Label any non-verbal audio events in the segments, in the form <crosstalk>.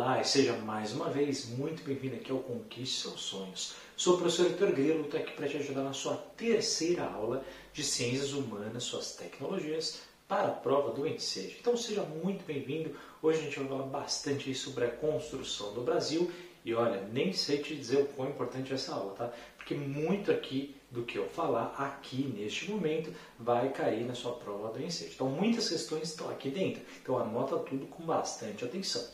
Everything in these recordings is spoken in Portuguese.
Olá e seja mais uma vez muito bem-vindo aqui ao Conquiste Seus Sonhos. Sou o professor Heitor Grilo, estou aqui para te ajudar na sua terceira aula de Ciências Humanas, suas tecnologias para a prova do Ensejo. Então seja muito bem-vindo. Hoje a gente vai falar bastante sobre a construção do Brasil e olha, nem sei te dizer o quão importante é essa aula, tá? Porque muito aqui do que eu falar aqui neste momento vai cair na sua prova do Ensejo. Então muitas questões estão aqui dentro. Então anota tudo com bastante atenção.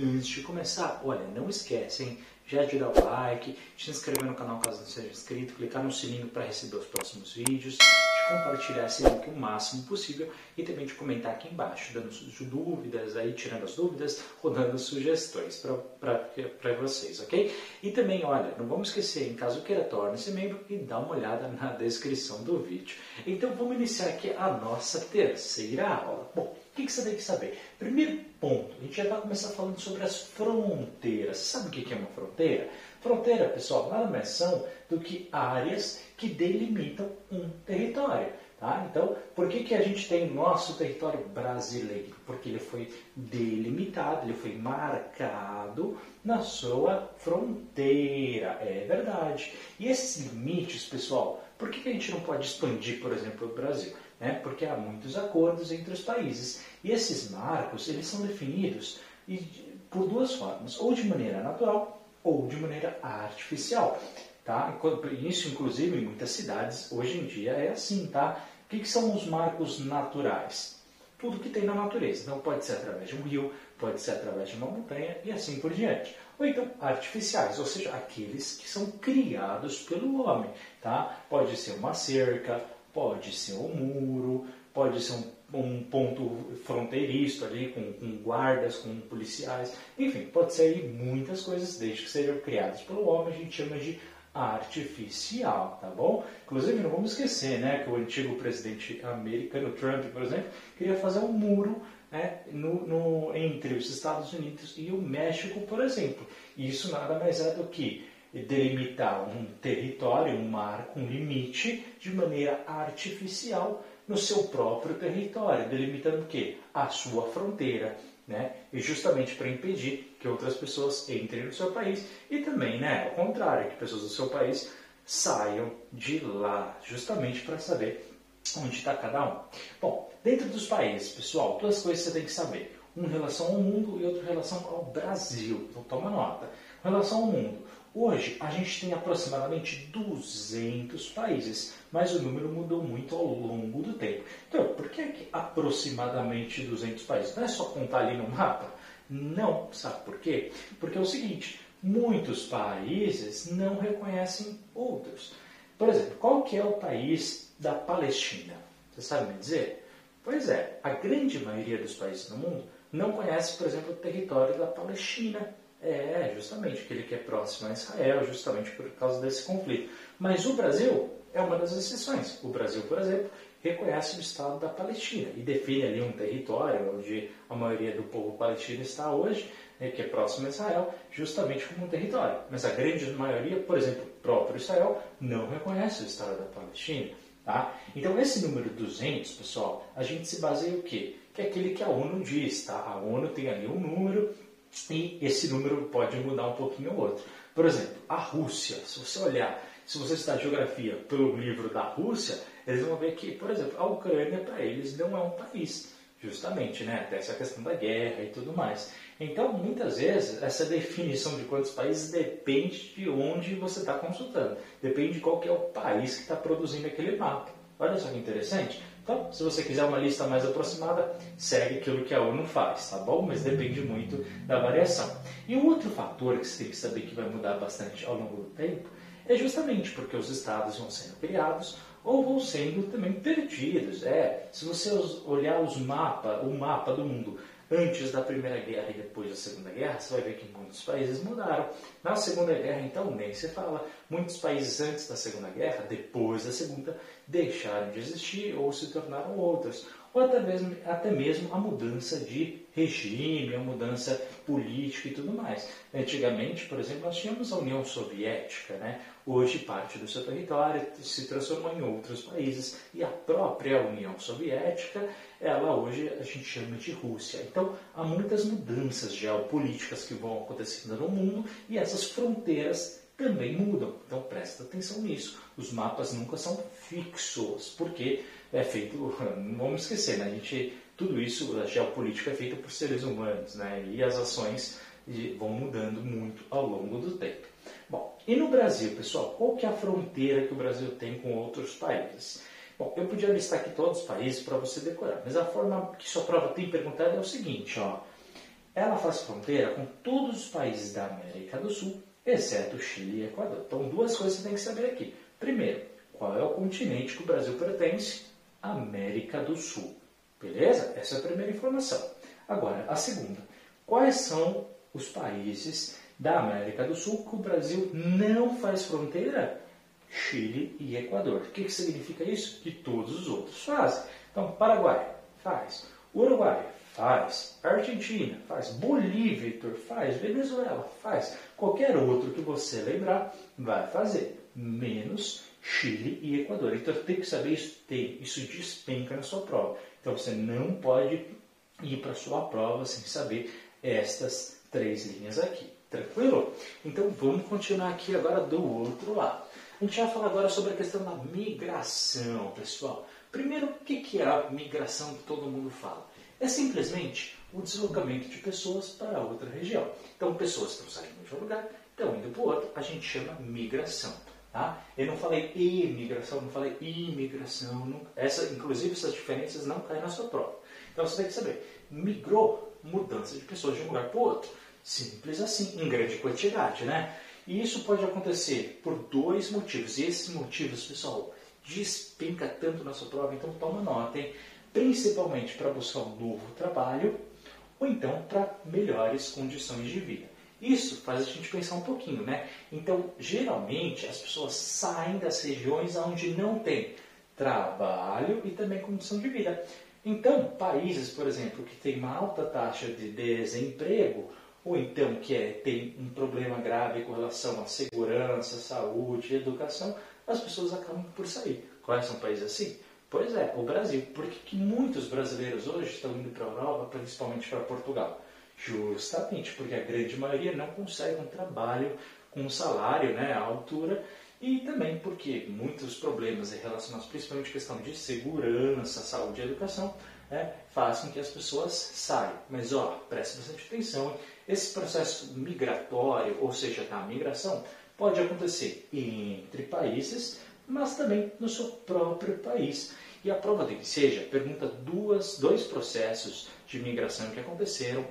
Antes de começar, olha, não esquece, hein? Já de dar o like, de se inscrever no canal caso não seja inscrito, clicar no sininho para receber os próximos vídeos, de compartilhar esse link o máximo possível e também de comentar aqui embaixo, dando dúvidas, aí tirando as dúvidas ou dando sugestões para vocês, ok? E também, olha, não vamos esquecer, em caso queira, torne-se membro e dá uma olhada na descrição do vídeo. Então vamos iniciar aqui a nossa terceira aula. Bom, que, que você tem que saber? Primeiro ponto, a gente já vai começar falando sobre as fronteiras. Sabe o que é uma fronteira? Fronteira, pessoal, nada mais são do que áreas que delimitam um território. Tá? Então, por que, que a gente tem nosso território brasileiro? Porque ele foi delimitado, ele foi marcado na sua fronteira. É verdade. E esses limites, pessoal, por que, a gente não pode expandir, por exemplo, o Brasil? né? porque há muitos acordos entre os países. E esses marcos eles são definidos por duas formas, ou de maneira natural ou de maneira artificial. Tá? Isso, inclusive, em muitas cidades, hoje em dia é assim. Tá? O que, que são os marcos naturais? Tudo que tem na natureza. Então, pode ser através de um rio, pode ser através de uma montanha e assim por diante. Ou então artificiais, ou seja, aqueles que são criados pelo homem. Tá? Pode ser uma cerca, Pode ser um muro, pode ser um, um ponto fronteiriço ali, com, com, guardas, com policiais, enfim, pode ser muitas coisas, desde que sejam criadas pelo homem, a gente chama de artificial, tá bom? Inclusive, não vamos esquecer, né, que o antigo presidente americano, Trump, por exemplo, queria fazer um muro né, no, no, entre os Estados Unidos e o México, por exemplo. E isso nada mais é do que delimitar um território, um marco, um limite de maneira artificial no seu próprio território, delimitando o quê? A sua fronteira, né? E justamente para impedir que outras pessoas entrem no seu país e também, né, ao contrário, que pessoas do seu país saiam de lá, justamente para saber onde está cada um. Bom, dentro dos países, pessoal, duas coisas você tem que saber. Um em relação ao mundo e outro em relação ao Brasil. Então toma nota. Em relação ao mundo, Hoje a gente tem aproximadamente 200 países, mas o número mudou muito ao longo do tempo. Então, por que, é que aproximadamente 200 países? Não é só contar ali no mapa? Não, sabe por quê? Porque é o seguinte, muitos países não reconhecem outros. Por exemplo, qual que é o país da Palestina? Você sabe me dizer? Pois é, a grande maioria dos países no mundo não conhece, por exemplo, o território da Palestina. É, justamente, que ele quer próximo a Israel, justamente por causa desse conflito. Mas o Brasil é uma das exceções. O Brasil, por exemplo, reconhece o Estado da Palestina e define ali um território onde a maioria do povo palestino está hoje, né, que é próximo a Israel, justamente como um território. Mas a grande maioria, por exemplo, o próprio Israel, não reconhece o Estado da Palestina. Tá? Então, esse número 200, pessoal, a gente se baseia o quê? Que é aquele que a ONU diz. Tá? A ONU tem ali um número e esse número pode mudar um pouquinho ou outro. Por exemplo, a Rússia, se você olhar, se você estudar geografia pelo livro da Rússia, eles vão ver que, por exemplo, a Ucrânia para eles não é um país, justamente, né? Até essa questão da guerra e tudo mais. Então, muitas vezes, essa definição de quantos países depende de onde você está consultando. Depende de qual que é o país que está produzindo aquele mapa. Olha só que interessante. Então, se você quiser uma lista mais aproximada, segue aquilo que a ONU faz, tá bom? Mas depende muito da variação. E um outro fator que você tem que saber que vai mudar bastante ao longo do tempo é justamente porque os estados vão sendo criados ou vão sendo também perdidos. É, se você olhar os mapa, o mapa do mundo antes da Primeira Guerra e depois da Segunda Guerra, você vai ver que muitos países mudaram. Na Segunda Guerra, então, nem se fala. Muitos países antes da Segunda Guerra, depois da Segunda, deixaram de existir ou se tornaram outros. Ou até mesmo, até mesmo a mudança de regime, a mudança política e tudo mais. Antigamente, por exemplo, nós tínhamos a União Soviética, né? hoje parte do seu território se transformou em outros países e a própria União Soviética, ela hoje a gente chama de Rússia. Então há muitas mudanças geopolíticas que vão acontecendo no mundo e essas fronteiras também mudam. Então presta atenção nisso. Os mapas nunca são fixos, porque é feito, <laughs> não vamos esquecer, né? a gente, tudo isso, a geopolítica é feita por seres humanos, né? e as ações vão mudando muito ao longo do tempo. Bom, e no Brasil, pessoal, qual que é a fronteira que o Brasil tem com outros países? Bom, eu podia listar aqui todos os países para você decorar, mas a forma que sua prova tem perguntado é o seguinte, ó. Ela faz fronteira com todos os países da América do Sul, exceto Chile e Equador. Então, duas coisas você tem que saber aqui. Primeiro, qual é o continente que o Brasil pertence? América do Sul. Beleza? Essa é a primeira informação. Agora, a segunda. Quais são os países da América do Sul que o Brasil não faz fronteira? Chile e Equador. O que, que significa isso? Que todos os outros fazem. Então, Paraguai faz. Uruguai faz. Argentina faz. Bolívia, Victor, faz. Venezuela faz. Qualquer outro que você lembrar vai fazer. Menos Chile e Equador. Então tem que saber isso, tem, isso despenca na sua prova. Então você não pode ir para a sua prova sem saber estas três linhas aqui. Tranquilo? Então vamos continuar aqui agora do outro lado. A gente vai falar agora sobre a questão da migração, pessoal. Primeiro, o que é a migração que todo mundo fala? É simplesmente o deslocamento de pessoas para outra região. Então, pessoas estão saindo de um lugar, estão indo para o outro, a gente chama migração. Tá? Eu não falei imigração, não falei imigração. Não, essa, inclusive, essas diferenças não caem na sua prova. Então você tem que saber. Migrou, mudança de pessoas de um lugar para o outro. Simples assim, em grande quantidade, né? E isso pode acontecer por dois motivos. E esses motivos, pessoal, despenca tanto na sua prova, então toma nota, hein? Principalmente para buscar um novo trabalho ou então para melhores condições de vida. Isso faz a gente pensar um pouquinho, né? Então, geralmente, as pessoas saem das regiões onde não tem trabalho e também condição de vida. Então, países, por exemplo, que têm uma alta taxa de desemprego, ou então que é, tem um problema grave com relação à segurança, saúde, educação, as pessoas acabam por sair. Quais são países assim? Pois é, o Brasil. Por que, que muitos brasileiros hoje estão indo para a Europa, principalmente para Portugal? Justamente porque a grande maioria não consegue um trabalho com um salário né, à altura e também porque muitos problemas relacionados principalmente à questão de segurança, saúde e educação né, fazem com que as pessoas saiam. Mas ó, preste bastante atenção, esse processo migratório, ou seja, da migração, pode acontecer entre países, mas também no seu próprio país. E a prova do que seja pergunta duas, dois processos de migração que aconteceram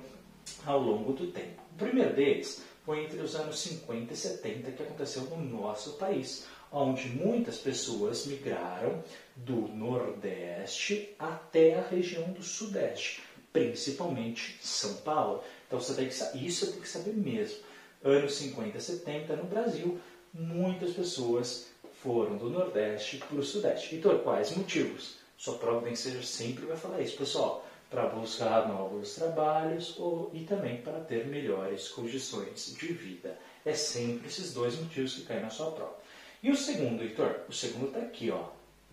ao longo do tempo. O primeiro deles foi entre os anos 50 e 70 que aconteceu no nosso país, onde muitas pessoas migraram do Nordeste até a região do Sudeste, principalmente São Paulo. Então você tem que isso tem que saber mesmo. Anos 50 e 70 no Brasil, muitas pessoas foram do Nordeste para o Sudeste. Então, quais motivos? Sua prova que ser sempre vai falar isso, pessoal para buscar novos trabalhos ou, e também para ter melhores condições de vida. É sempre esses dois motivos que caem na sua prova. E o segundo, Heitor? O segundo está aqui, ó.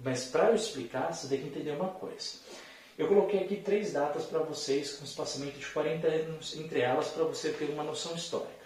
Mas para eu explicar, você tem que entender uma coisa. Eu coloquei aqui três datas para vocês, com espaçamento de 40 anos entre elas, para você ter uma noção histórica.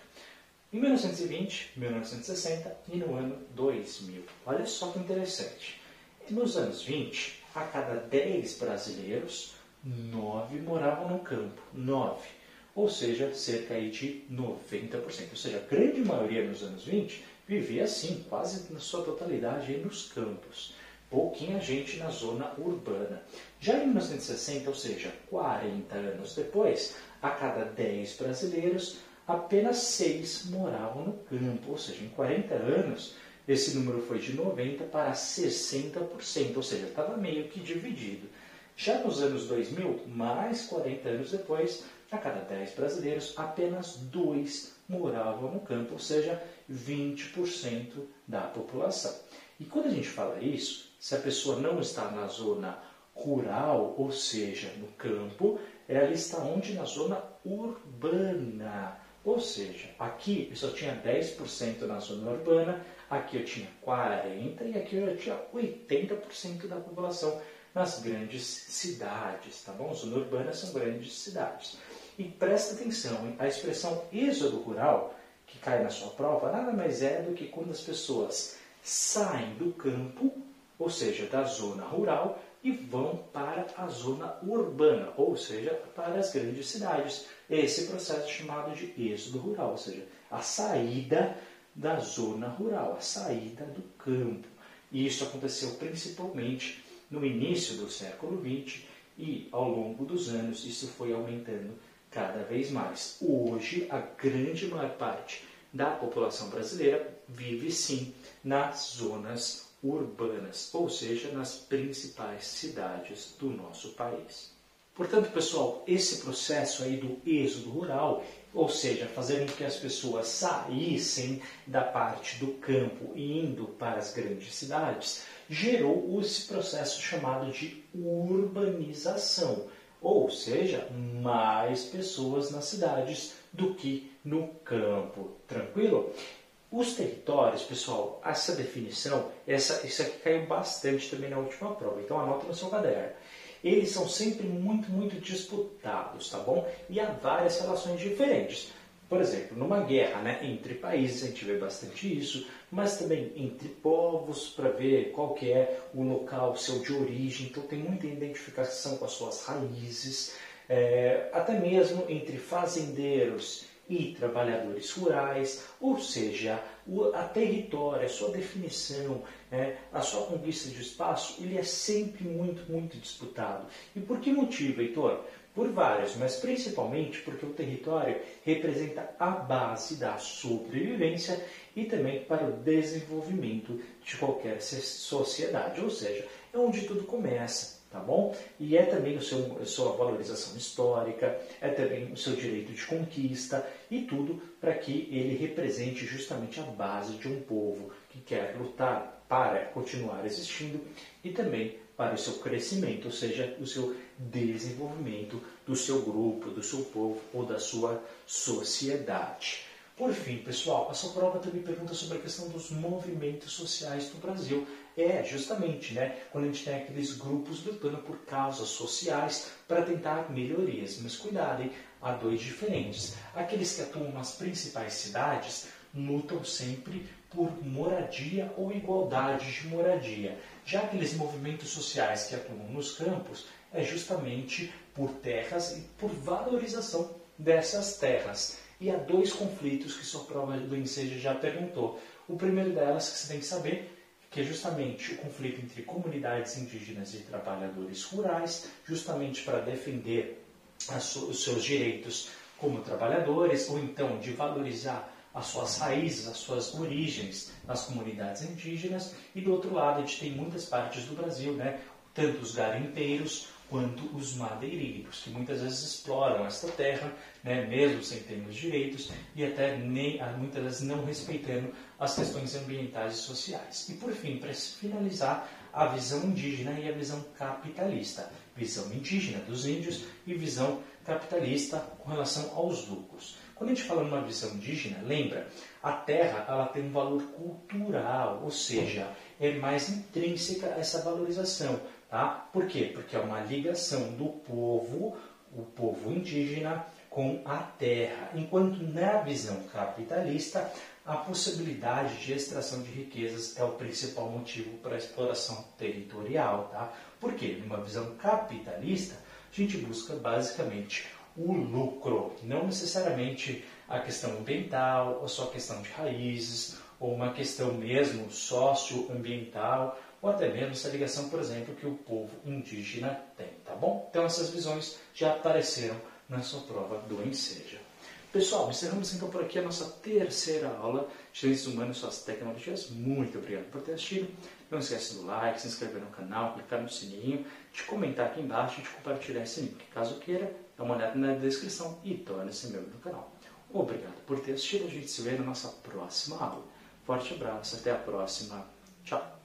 Em 1920, 1960 e no ano 2000. Olha só que interessante. Nos anos 20, a cada 10 brasileiros, nove moravam no campo. Nove. Ou seja, cerca de 90%. Ou seja, a grande maioria nos anos 20 vivia assim, quase na sua totalidade nos campos. Pouquinha gente na zona urbana. Já em 1960, ou seja, 40 anos depois, a cada 10 brasileiros, apenas 6 moravam no campo. Ou seja, em 40 anos, esse número foi de 90% para 60%, ou seja, estava meio que dividido. Já nos anos 2000, mais 40 anos depois, a cada 10 brasileiros, apenas 2 moravam no campo, ou seja, 20% da população. E quando a gente fala isso, se a pessoa não está na zona rural, ou seja, no campo, ela está onde? Na zona urbana. Ou seja, aqui eu só tinha 10% na zona urbana, aqui eu tinha 40% e aqui eu tinha 80% da população nas grandes cidades, tá bom? Zona urbana são grandes cidades. E presta atenção, hein? a expressão êxodo rural, que cai na sua prova, nada mais é do que quando as pessoas saem do campo, ou seja, da zona rural, e vão para a zona urbana, ou seja, para as grandes cidades. Esse processo é chamado de êxodo rural, ou seja, a saída da zona rural, a saída do campo. E isso aconteceu principalmente no início do século XX e ao longo dos anos isso foi aumentando cada vez mais. Hoje, a grande maior parte da população brasileira vive sim nas zonas urbanas, ou seja, nas principais cidades do nosso país. Portanto, pessoal, esse processo aí do êxodo rural, ou seja, fazer com que as pessoas saíssem da parte do campo e indo para as grandes cidades, gerou esse processo chamado de urbanização, ou seja, mais pessoas nas cidades do que no campo. Tranquilo? Os territórios, pessoal, essa definição, essa, isso aqui caiu bastante também na última prova, então anota no seu caderno. Eles são sempre muito, muito disputados, tá bom? E há várias relações diferentes. Por exemplo, numa guerra né, entre países, a gente vê bastante isso, mas também entre povos, para ver qual que é o local seu de origem, então tem muita identificação com as suas raízes, é, até mesmo entre fazendeiros e trabalhadores rurais, ou seja, a território, a sua definição, né, a sua conquista de espaço, ele é sempre muito, muito disputado. E por que motivo, Heitor? Por vários, mas principalmente porque o território representa a base da sobrevivência e também para o desenvolvimento de qualquer sociedade, ou seja, é onde tudo começa tá bom? E é também o seu, a sua valorização histórica, é também o seu direito de conquista e tudo para que ele represente justamente a base de um povo que quer lutar para continuar existindo e também para o seu crescimento, ou seja, o seu desenvolvimento do seu grupo, do seu povo ou da sua sociedade. Por fim, pessoal, a sua prova também pergunta sobre a questão dos movimentos sociais do Brasil. É, justamente, né, quando a gente tem aqueles grupos lutando por causas sociais para tentar melhorias. Mas cuidado, há dois diferentes. Aqueles que atuam nas principais cidades lutam sempre por moradia ou igualdade de moradia. Já aqueles movimentos sociais que atuam nos campos é justamente por terras e por valorização dessas terras. E há dois conflitos que sua prova do Enseja já perguntou. O primeiro delas que você tem que saber que é justamente o conflito entre comunidades indígenas e trabalhadores rurais, justamente para defender os seus direitos como trabalhadores, ou então de valorizar as suas raízes, as suas origens nas comunidades indígenas, e do outro lado a gente tem muitas partes do Brasil, né, tanto os garimpeiros quanto os madeireiros, que muitas vezes exploram esta terra, né, mesmo sem termos direitos, e até nem, muitas vezes não respeitando as questões ambientais e sociais. E por fim, para finalizar, a visão indígena e a visão capitalista. Visão indígena dos índios e visão capitalista com relação aos lucros. Quando a gente fala numa visão indígena, lembra, a terra ela tem um valor cultural, ou seja, é mais intrínseca essa valorização. Tá? Por quê? Porque é uma ligação do povo, o povo indígena, com a terra. Enquanto na visão capitalista, a possibilidade de extração de riquezas é o principal motivo para a exploração territorial. Tá? Por quê? Numa visão capitalista, a gente busca basicamente o lucro, não necessariamente a questão ambiental, ou só a questão de raízes, ou uma questão mesmo socioambiental, ou até mesmo essa ligação, por exemplo, que o povo indígena tem, tá bom? Então essas visões já apareceram na sua prova do Enseja. Pessoal, encerramos então por aqui a nossa terceira aula de Ciências Humanas e Suas Tecnologias. Muito obrigado por ter assistido. Não esqueça do like, se inscrever no canal, clicar no sininho, de comentar aqui embaixo e de compartilhar esse link. Caso queira, dá uma olhada na descrição e torne-se membro do canal. Obrigado por ter assistido. A gente se vê na nossa próxima aula. Forte abraço, até a próxima. Tchau!